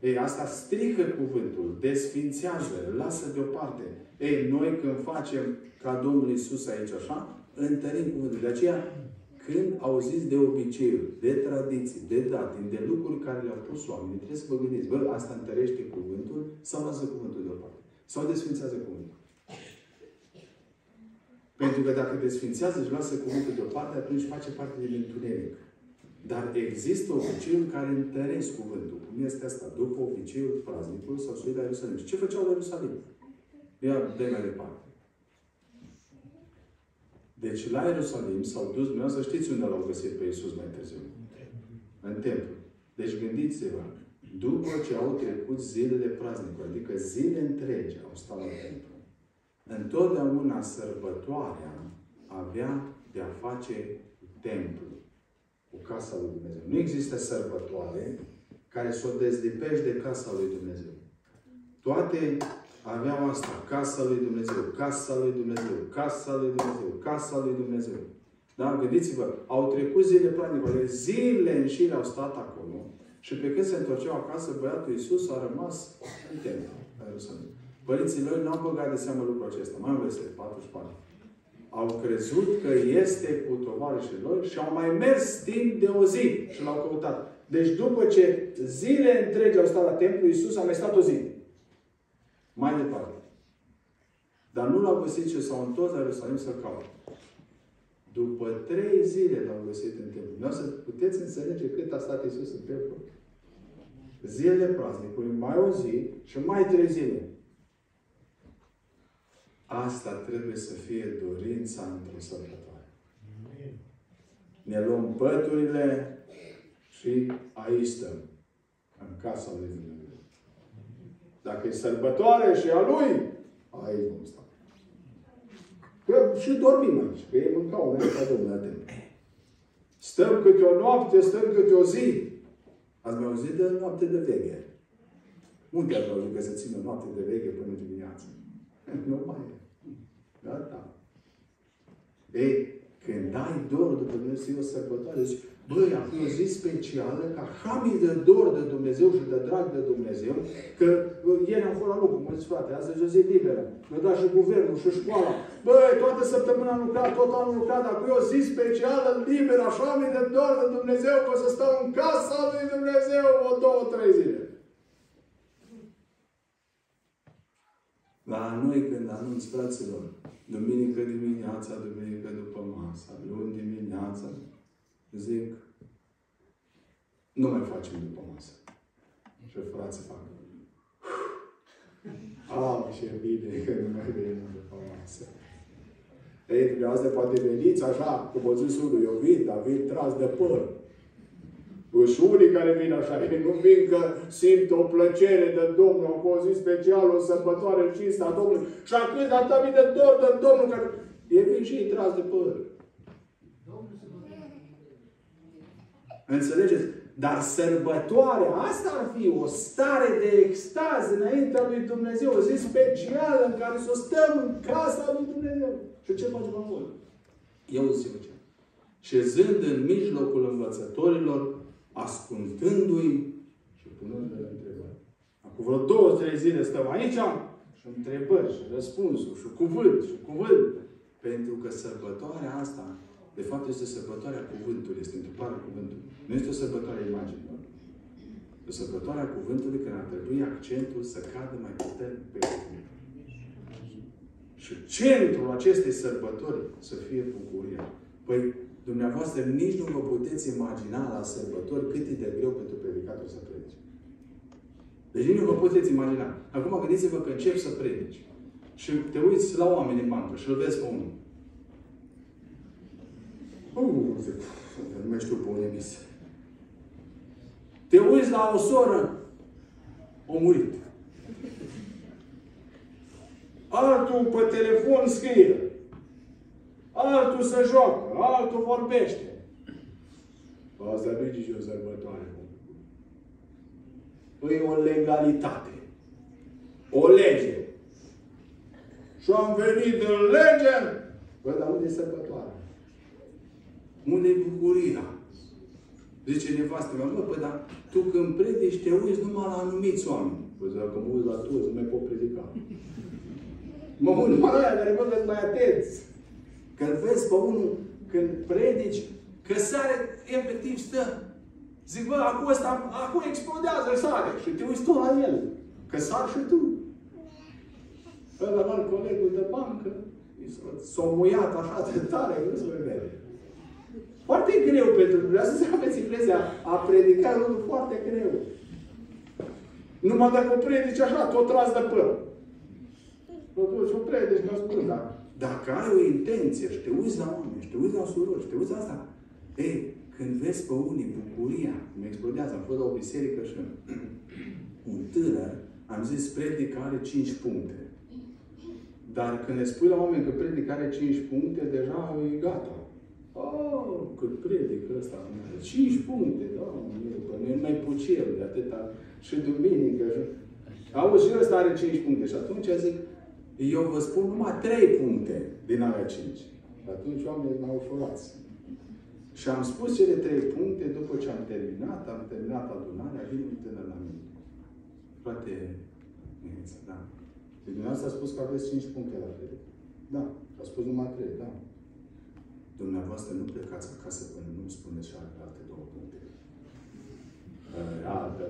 Ei, asta strică cuvântul, desfințează, lasă deoparte. Ei, noi când facem ca Domnul Isus aici așa, întărim cuvântul. De aceea, când auziți de obiceiuri, de tradiții, de datini, de lucruri care le-au pus oamenii, trebuie să vă gândiți, bă, asta întărește cuvântul sau lasă cuvântul deoparte? Sau desfințează cuvântul? Pentru că dacă desfințează și lasă cuvântul deoparte, atunci face parte din întuneric. Dar există obiceiuri care întăresc cuvântul. Cum este asta? După obiceiul praznicului sau suit la Ierusalim. Și ce făceau la Ierusalim? Ia, de mai departe. Deci la Ierusalim s-au dus, să știți unde l-au găsit pe Iisus mai târziu. În templu. Deci gândiți-vă, după ce au trecut zilele praznicului, adică zile întregi au stat la templu, întotdeauna sărbătoarea avea de a face templu, cu casa lui Dumnezeu. Nu există sărbătoare care să o dezlipești de casa lui Dumnezeu. Toate aveau asta, casa lui Dumnezeu, casa lui Dumnezeu, casa lui Dumnezeu, casa lui Dumnezeu. Da? Gândiți-vă, au trecut zile praznicului, zile în șire au stat acolo și pe când se întorceau acasă, băiatul Iisus a rămas în templu, la Ierusalim. Părinții lor n-au băgat de seamă lucrul acesta. Mai verset 44. Au crezut că este cu tovarășii lor și au mai mers timp de o zi și l-au căutat. Deci după ce zile întregi au stat la templu, Iisus a mai stat o zi. Mai departe. Dar nu l-au găsit și s-au întors la Ierusalim să caute. După trei zile l-au găsit în templu. Nu să puteți înțelege cât a stat Iisus în templu? Zilele praznicului, mai o zi și mai trei zile. Asta trebuie să fie dorința într-o sărbătoare. Ne luăm păturile și aici stăm. În casa lui Dumnezeu. Dacă e sărbătoare și a lui, aici vom sta. Că și dormim aici, că ei mâncau înaintea Domnului Stăm câte o noapte, stăm câte o zi. Ați mai auzit de noapte de veche? Unde ați auzit că se țină noapte de veche până dimineață? Nu mai e. Da, da. Ei, când ai dor după Dumnezeu, să e o sărbătoare. Zici, băi, a fost o zi specială, că așa mi de dor de Dumnezeu și de drag de Dumnezeu, că ieri am fost la lucru, mă zic, frate, azi e o zi liberă. Mi-a dat și guvernul și școala. Băi, toată săptămâna am lucrat, tot anul lucrat, dar cu o zi specială, liberă, așa mi de dor de Dumnezeu, că să stau în casa lui Dumnezeu o două, trei zile. La noi când anunț, fraților, duminică dimineața, duminică după masa, luni dimineața, zic, nu mai facem după masă. Și frații fac. Am ce bine că nu mai venim după masă. Ei, dumneavoastră poate veniți așa, cum a zis unul, eu vin, dar vin tras de păr. Și unii care vin așa, ei nu vin că simt o plăcere de Domnul, o zi specială, o sărbătoare cinsta Domnului. Și acum atâta mii de dor de Domnul, care e vin și ei tras de păr. Înțelegeți? Dar sărbătoarea, asta ar fi o stare de extaz înaintea lui Dumnezeu, o zi specială în care să stăm în casa lui Dumnezeu. Și ce facem acolo? Eu zic ce. Șezând în mijlocul învățătorilor, ascultându-i și punându-le întrebări. Acum vreo două, trei zile stăm aici și întrebări și răspunsuri și cuvânt și cuvânt. Pentru că sărbătoarea asta de fapt, este sărbătoarea cuvântului, este întâmplarea cuvântului. Nu este o sărbătoare a imaginilor. O sărbătoare a cuvântului când ar trebui accentul să cadă mai puternic pe cuvânt. Și centrul acestei sărbători să fie bucuria. Păi, dumneavoastră nici nu vă puteți imagina la sărbători cât e de greu pentru predicatul să predice. Deci nici nu vă puteți imagina. Acum gândiți-vă că încep să predici. Și te uiți la oameni în bancă și îl vezi pe unul. Uh, zic, nu mai știu pe unde mis. Te uiți la o soră, o murit. Altul pe telefon scrie. Altul se joacă, altul vorbește. Asta nu e nici o sărbătoare. Păi o legalitate. O lege. Și am venit în lege. Bă, dar unde e sărbătoarea? Unde e bucuria? Zice nevastă mea, mă, păi, dar tu când predici te uiți numai la anumiți oameni. Păi dacă mă uit la toți, nu mai pot predica. mă uit numai la aia care văd mai atenți. Când vezi pe unul, când predici, că sare, efectiv stă. Zic, bă, acum ăsta, acum explodează, sare. Și te uiți tu la el. Că sar și tu. Ăla, colegul de bancă, s-a muiat așa de tare, nu se vede. Foarte greu pentru dumneavoastră să aveți impresia a predica lucruri foarte greu. Numai dacă o predici așa, tot tras de păr. Totuși o predici, nu spun, dar dacă ai o intenție și te uiți la oameni, și te uiți la surori, și te uiți la asta, ei, când vezi pe unii bucuria, cum explodează, am fost la o biserică și un tânăr, am zis, predică are 5 puncte. Dar când le spui la oameni că predică are 5 puncte, deja e gata. Oh, cât predică ăsta. Cinci puncte, doamne, noi mai pucel de atâta. Și duminică. Și... Auzi, și ăsta are cinci puncte. Și atunci zic, eu vă spun numai trei puncte din alea cinci. Și atunci oamenii m-au ușurați. Și am spus cele trei puncte după ce am terminat, am terminat adunarea, vin un tânăr la mine. Frate, da. Și dumneavoastră a spus că aveți cinci puncte la predică. Da. A spus numai trei, da. Dumneavoastră nu plecați acasă până nu spuneți și alte două puncte. Altă.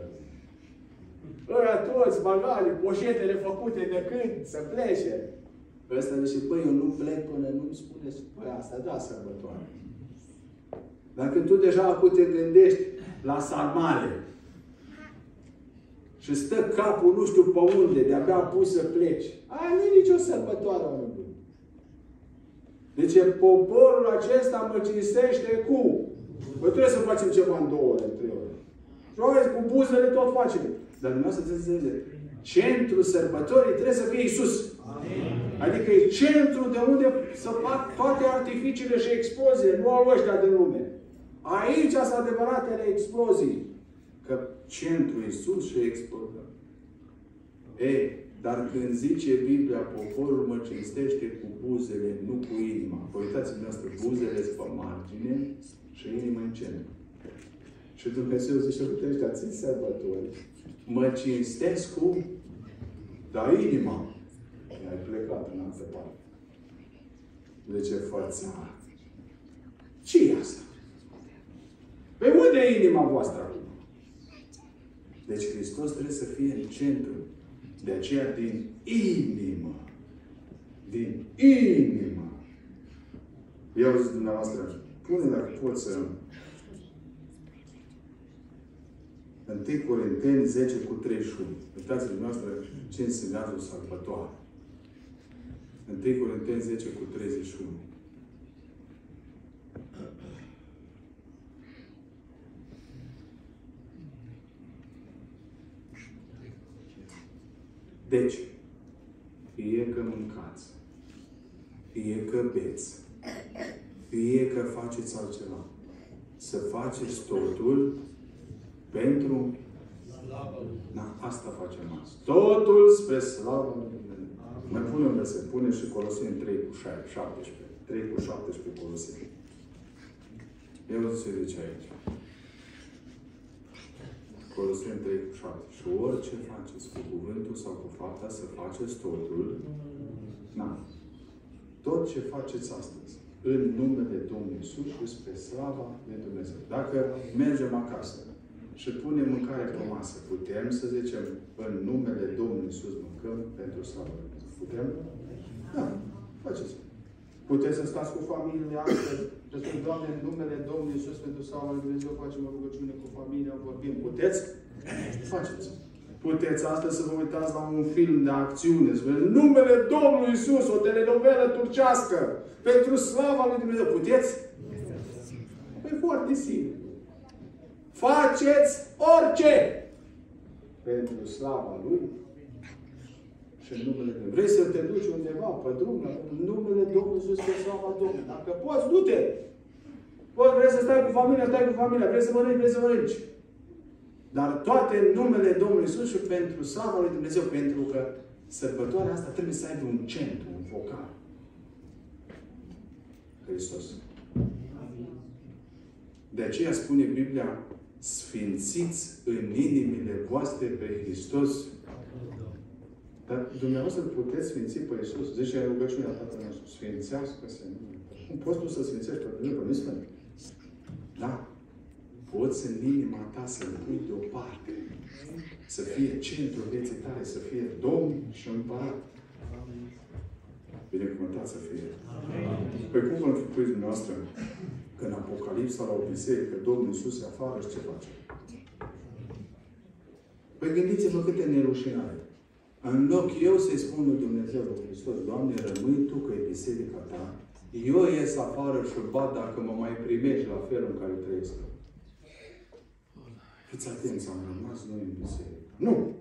Ăia toți, bagale, poșetele făcute de când să plece. Ăsta zice, băi, eu nu plec până nu-mi spuneți, băi, asta da sărbătoare. Dacă tu deja acum te gândești la sarmale și stă capul nu știu pe unde, de-abia pus să pleci, aia nu e nicio sărbătoare, oameni deci poporul acesta mă cinstește cu. Păi trebuie să facem ceva în două ore, în trei ore. Și oameni cu buzele tot facem. Dar dumneavoastră trebuie să înțelegeți. Centrul sărbătorii trebuie să fie Isus. Amin. Adică e centru de unde să fac toate artificiile și exploziile, nu au ăștia din lume. Aici sunt adevăratele explozii. Că centrul Isus și explodă. Ei, Dar când zice Biblia, poporul mă cinstește cu buzele, nu cu inima. Vă uitați noastră, buzele sunt pe margine și inima în centru. Și Dumnezeu zice, uite ăștia, țin sărbători. Mă cinstesc cu, dar inima. Ai plecat în altă parte. De ce fața? ce e asta? Pe unde e inima voastră acum? Deci Hristos trebuie să fie în centru. De aceea din inimă. Din inimă. Eu zic dumneavoastră, pune dacă poți să 1 Corinteni 10 cu 31. Uitați-vă dumneavoastră ce înseamnă o sărbătoare. 1 Corinteni 10 cu 31. Deci, fie că mâncați, fie că beți, fie că faceți altceva, să faceți totul pentru Da, asta facem azi. Totul spre slavă lui Dumnezeu. Mai pune unde se pune și Coloseni 3 cu 17. 3 cu 17 Coloseni. Eu ce zice aici. Coloseni 3 cu 7. Și orice faceți cu cuvântul sau cu fapta, să faceți totul. Na. Tot ce faceți astăzi, în numele Domnului Iisus și spre slava lui Dumnezeu. Dacă mergem acasă și punem mâncare pe masă, putem să zicem în numele Domnului Iisus mâncăm pentru slava lui Dumnezeu. Putem? Da. Faceți. Puteți să stați cu familia astăzi și spun, Doamne, în numele Domnului Iisus pentru slava lui Dumnezeu facem o rugăciune cu familia, vorbim. Puteți? Faceți. Puteți astăzi să vă uitați la un film de acțiune, să în numele Domnului Iisus, o telenovelă turcească, pentru slava lui Dumnezeu. Puteți? E foarte simplu. Faceți orice pentru slava Lui și în numele Dumnezeu. Vrei să te duci undeva pe drum, în numele Domnului Iisus, pe slava Domnului. Dacă poți, du-te! Poți, vrei să stai cu familia, stai cu familia. Vrei să mănânci, vrei să mănânci. Dar toate în numele Domnului Iisus și pentru slava lui Dumnezeu. Pentru că sărbătoarea asta trebuie să aibă un centru, un focar. Hristos. De aceea spune Biblia, sfințiți în inimile voastre pe Hristos dar dumneavoastră puteți sfinți pe Iisus. Zice în rugăciunea Tatăl nostru, sfințească-se numele. Cum poți tu să sfințești pe Dumnezeu, nu sfânt? Da? Poți în inima ta să-L pui deoparte. Să fie centrul vieții tale, să fie Domn și Împărat. Binecuvântat să fie. Păi cum vă închipuiți dumneavoastră că în Apocalipsa la o biserică Domnul Iisus se afară și ce face? Păi gândiți-vă câte nerușinare. În loc eu să-i spun lui Dumnezeu, lui Hristos, Doamne, rămâi Tu că e biserica Ta, eu ies afară și bat dacă mă mai primești la felul în care trăiesc. Fiți atenți, am rămas noi în biserică. Nu!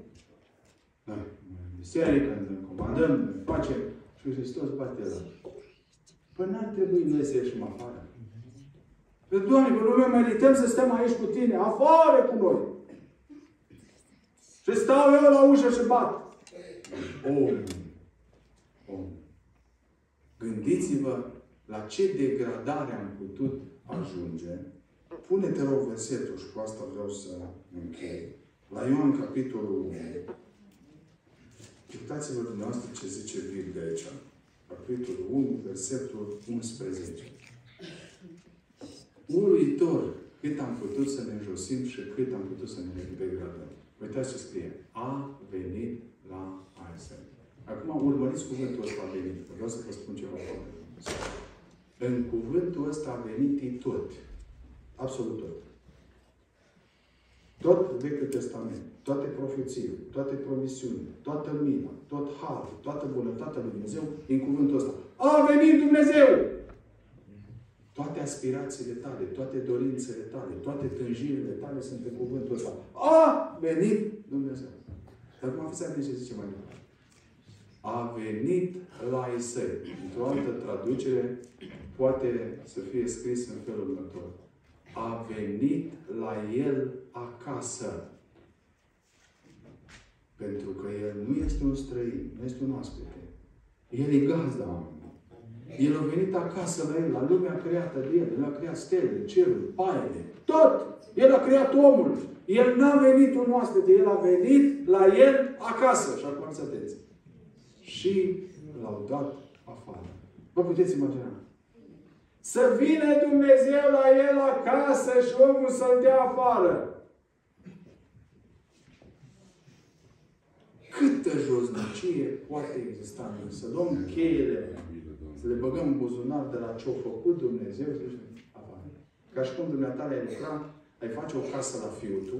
Da, în biserică, ne comandăm, ne facem și Hristos bate la. Păi n-ar trebui noi să ieșim afară. Păi, Doamne, pe lume merităm să stăm aici cu Tine, afară cu noi. Și stau eu la ușă și bat om. Om. Gândiți-vă la ce degradare am putut ajunge. Pune-te rog versetul și cu asta vreau să închei. La Ioan, capitolul 1. Uitați-vă dumneavoastră ce zice Biblia aici. Capitolul 1, versetul 11. Uluitor cât am putut să ne înjosim și cât am putut să ne degradăm. Uitați ce scrie. A venit la Einstein. Acum urmăriți cuvântul ăsta a venit. Vreau să vă spun ceva foarte În cuvântul ăsta a venit tot. Absolut tot. Tot Vechiul Testament, toate profețiile, toate promisiunile, toată mila, tot harul, toată bunătatea lui Dumnezeu în cuvântul ăsta. A venit Dumnezeu! Toate aspirațiile tale, toate dorințele tale, toate tânjirile tale sunt în cuvântul ăsta. A venit Dumnezeu. Dar acum fiți atenți ce zice mai departe. A venit la Isai. Într-o altă traducere poate să fie scris în felul următor. A venit la el acasă. Pentru că El nu este un străin, nu este un oaspete. El e gazda oamenilor. El a venit acasă la El, la lumea creată de El. El a creat stele, cerul, paiele, tot! El a creat omul. El n-a venit un oaspete, El a venit la El acasă. Și acum înțelegeți. Și l-au dat afară. Vă puteți imagina? Să vină Dumnezeu la el acasă și omul să-l dea afară. Câtă josnicie poate exista Să luăm cheile, să le băgăm în buzunar de la ce-a făcut Dumnezeu și afară. Ca și cum dumneata ai lucra, ai face o casă la fiul tu,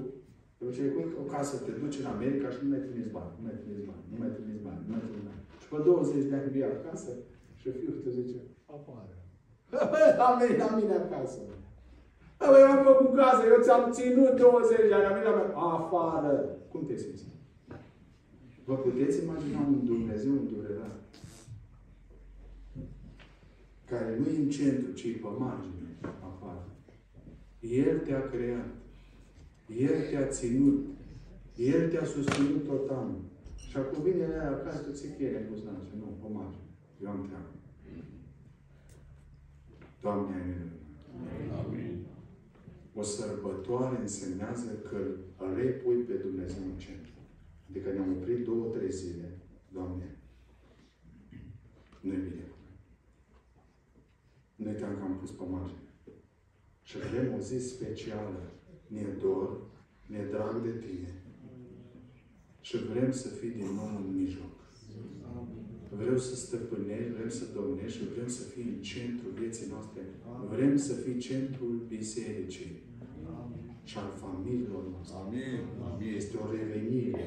după ce o casă te duci în America și nu mai trimiți bani, nu mai trimiți bani, nu mai trimiți bani, nu mai trimiți bani. Și pe 20 de ani vii acasă și fiul te zice, afară. Am venit la mine acasă. Băi, eu am făcut casă, eu ți-am ținut 20 de ani, am venit la mine afară. Cum te simți? Vă puteți imagina un Dumnezeu îndurerat? Care nu e în centru, ci e pe margine, afară. El te-a creat. El te-a ținut. El te-a susținut tot anul. Și acum vine la acasă, tu ți cheie în buzunar. Nu, pe margine. Eu am treabă. Doamne, Amin. O sărbătoare însemnează că îl repui pe Dumnezeu în centru. Adică ne-am oprit două, trei zile. Doamne, nu-i bine. Noi te-am cam pus pe margine. Și vrem o zi specială. Ne dor, ne drag de Tine. Și vrem să fii din nou în mijloc. Vreau să stăpânești, vrem să domnești și vrem să fii în centrul vieții noastre. Vrem să fii centrul bisericii și al familiilor noastre. Amin. Este o revenire.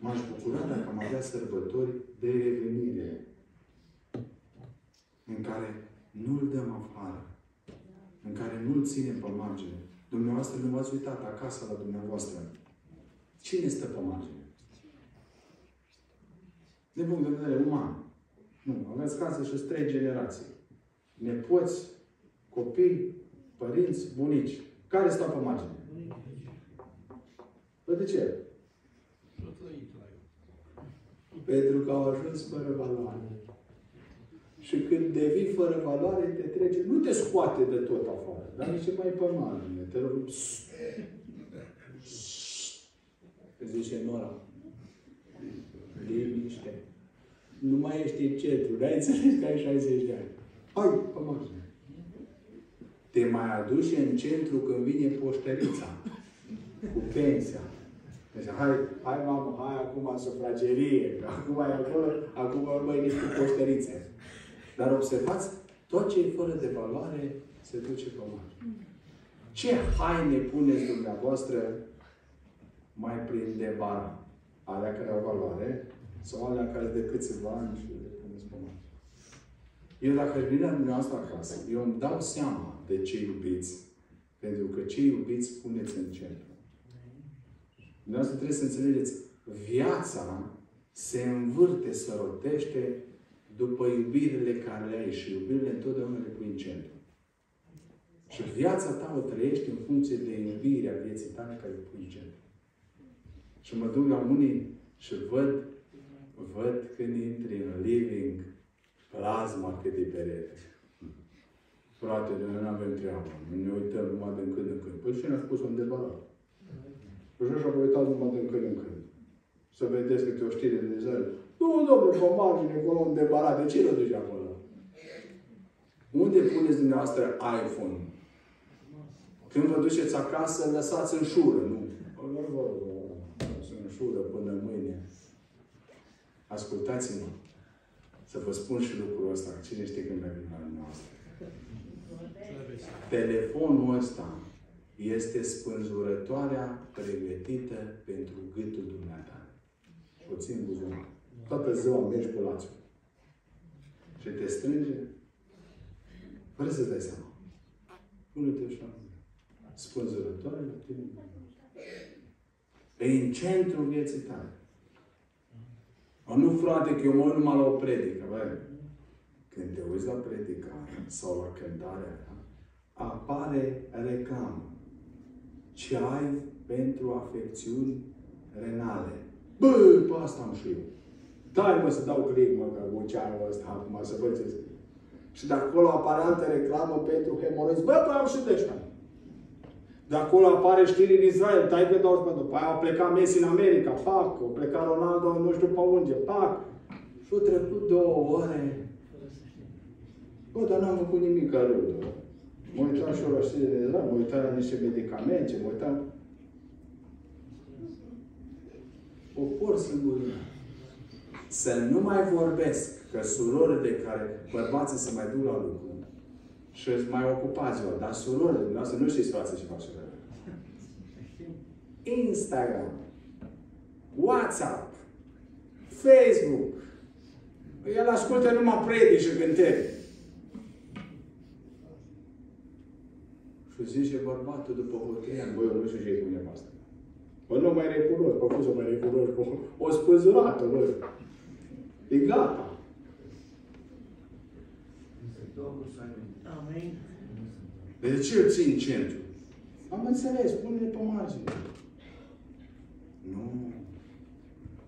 M-aș bucura dacă am avea sărbători de revenire în care nu-L dăm afară, în care nu-L ținem pe margine. Dumneavoastră nu v-ați uitat acasă la dumneavoastră. Cine stă pe margine? din punct de vedere uman. Nu, aveți casă și trei generații. Nepoți, copii, părinți, bunici. Care stau pe margine? Păi de ce? Pentru că au ajuns fără valoare. Și când devii fără valoare, te trece, nu te scoate de tot afară, dar nici mai pe margine. Te rog, zice Nora, liniște nu mai ești în centru, n-ai înțeles că ai 60 de ani. Hai, pe margine. Te mai aduci în centru când vine poștărița cu pensia. Deci, hai, hai mamă, hai acum sufragerie, că acum e acolo, acum mai nici cu poștărițe. Dar observați, tot ce e fără de valoare se duce pe margine. Ce haine puneți dumneavoastră mai prin debara? Alea care au valoare, sau alea care de câțiva ani și le puneți pe masă. Eu dacă vin la dumneavoastră acasă, eu îmi dau seama de ce iubiți. Pentru că ce iubiți puneți în centru. Dumneavoastră trebuie să înțelegeți, viața se învârte, se rotește după iubirile care le ai și iubirile întotdeauna le pui în centru. Și viața ta o trăiești în funcție de iubirea vieții tale care le pui în centru. Și mă duc la unii și văd văd când intri în living, plasma cât e perete. Frate, noi nu avem treabă. Ne uităm numai din când în când. Păi cine a spus un debarat? Păi și așa vă uitați numai din când în când. Să vedeți câte o știre de zare. Nu, domnule, pe margine, acolo un debarat. De ce îl duci acolo? Unde puneți dumneavoastră iPhone? Când vă duceți acasă, lăsați în șură, nu? Vă rog, în șură până mâine. Ascultați-mă. Să vă spun și lucrul ăsta. Cine știe când merg la noastră? Telefonul ăsta este spânzurătoarea pregătită pentru gâtul dumneata. O țin buzunar. Toată ziua mergi cu lațul. Și te strânge fără să-ți dai seama. Pune-te așa. Spânzurătoare la tine. E în centrul vieții tale. Nu, frate, că eu mă uit numai la o predică. Bă, când te uiți la predica sau la cântarea apare reclamă. Ce ai pentru afecțiuni renale? Bă, pe asta am și eu. Dai mă să dau click, mă, că buceanul ăsta acum, să văd ce Și de acolo apare altă reclamă pentru hemoroizi. Bă, păi am și de ăștia. De acolo apare știri în Israel, tai pe doar după aia a plecat Messi în America, fac, a plecat Ronaldo nu știu pe unde, fac. Și au trecut două ore. Bă, dar n-am făcut nimic rău, da? Mă uitam și eu la știri de Israel, mă uitam la niște medicamente, mă uitam... Popor sângurinat. Să nu mai vorbesc că surorile care bărbații se mai duc la lucru și îți mai ocupați vă, dar surorile dumneavoastră nu știți față ce face Instagram, WhatsApp, Facebook. El ascultă numai predici și cântări. Și zice bărbatul după hotel, băi, eu nu știu ce e cu nevastă. Bă, nu mai recunosc, bă, cum să mai recunosc? O, o spânzurată, bă. E gata. Amin. De ce îl țin centru? Am înțeles, pune-le pe margine. Nu.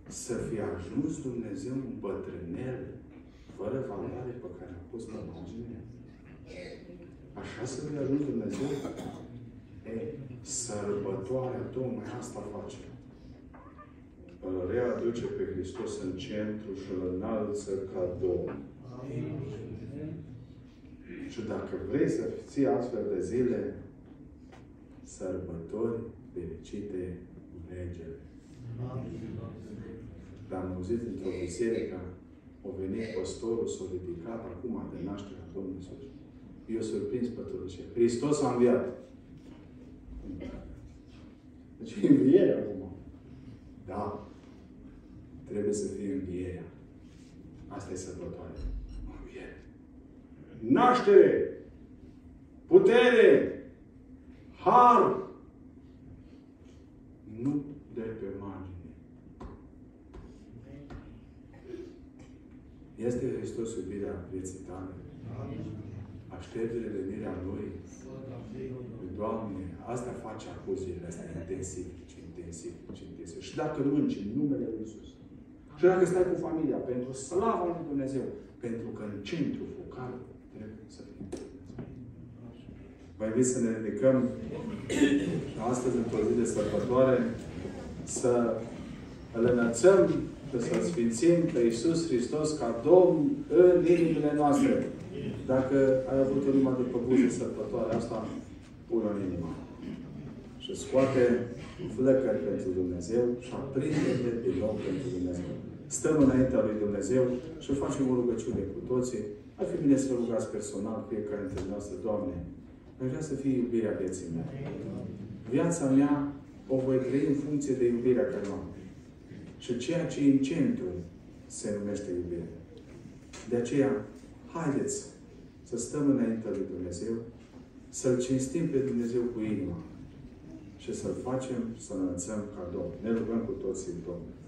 Să fie ajuns Dumnezeu un bătrânel fără valoare pe care a pus pe margine. Așa să fie ajuns Dumnezeu? E, sărbătoarea tocmai asta face îl readuce pe Hristos în centru și îl înalță ca Domn. Și dacă vrei să ții astfel de zile, sărbători fericite regele. Dar am auzit într-o biserică, a venit păstorul, s-a ridicat acum de nașterea Domnului Iisus. Eu surprins pe tot ce. Hristos a înviat. Deci învierea acum. Da trebuie să fie învierea. Asta e sărbătoare. Înviere. Naștere! Putere! Har! Nu de pe margine. Este Hristos iubirea vieții tale? Așteptele venirea Lui? Doamne, asta face acuziile astea intensiv, ce intensiv, ce intensiv. Și dacă mânci în numele Lui Iisus, și dacă stai cu familia, pentru slava lui Dumnezeu, pentru că în centru focal trebuie să fie Mai bine să ne ridicăm astăzi, într-o zi de sărbătoare, să îl înălțăm și să-L sfințim pe Iisus Hristos ca Domn în inimile noastre. Dacă ai avut o inimă după buze sărbătoare asta, pune în inima. Și scoate flăcări pentru Dumnezeu și aprinde-te din nou pentru Dumnezeu stăm înaintea lui Dumnezeu și facem o rugăciune cu toții. Ar fi bine să rugați personal fiecare dintre noastre, Doamne, aș vrea să fie iubirea vieții mele. Viața mea o voi trăi în funcție de iubirea care am. Și ceea ce e în centru se numește iubire. De aceea, haideți să stăm înaintea lui Dumnezeu, să-L cinstim pe Dumnezeu cu inima și să-L facem să-L înălțăm ca Domn. Ne rugăm cu toții, Domnul.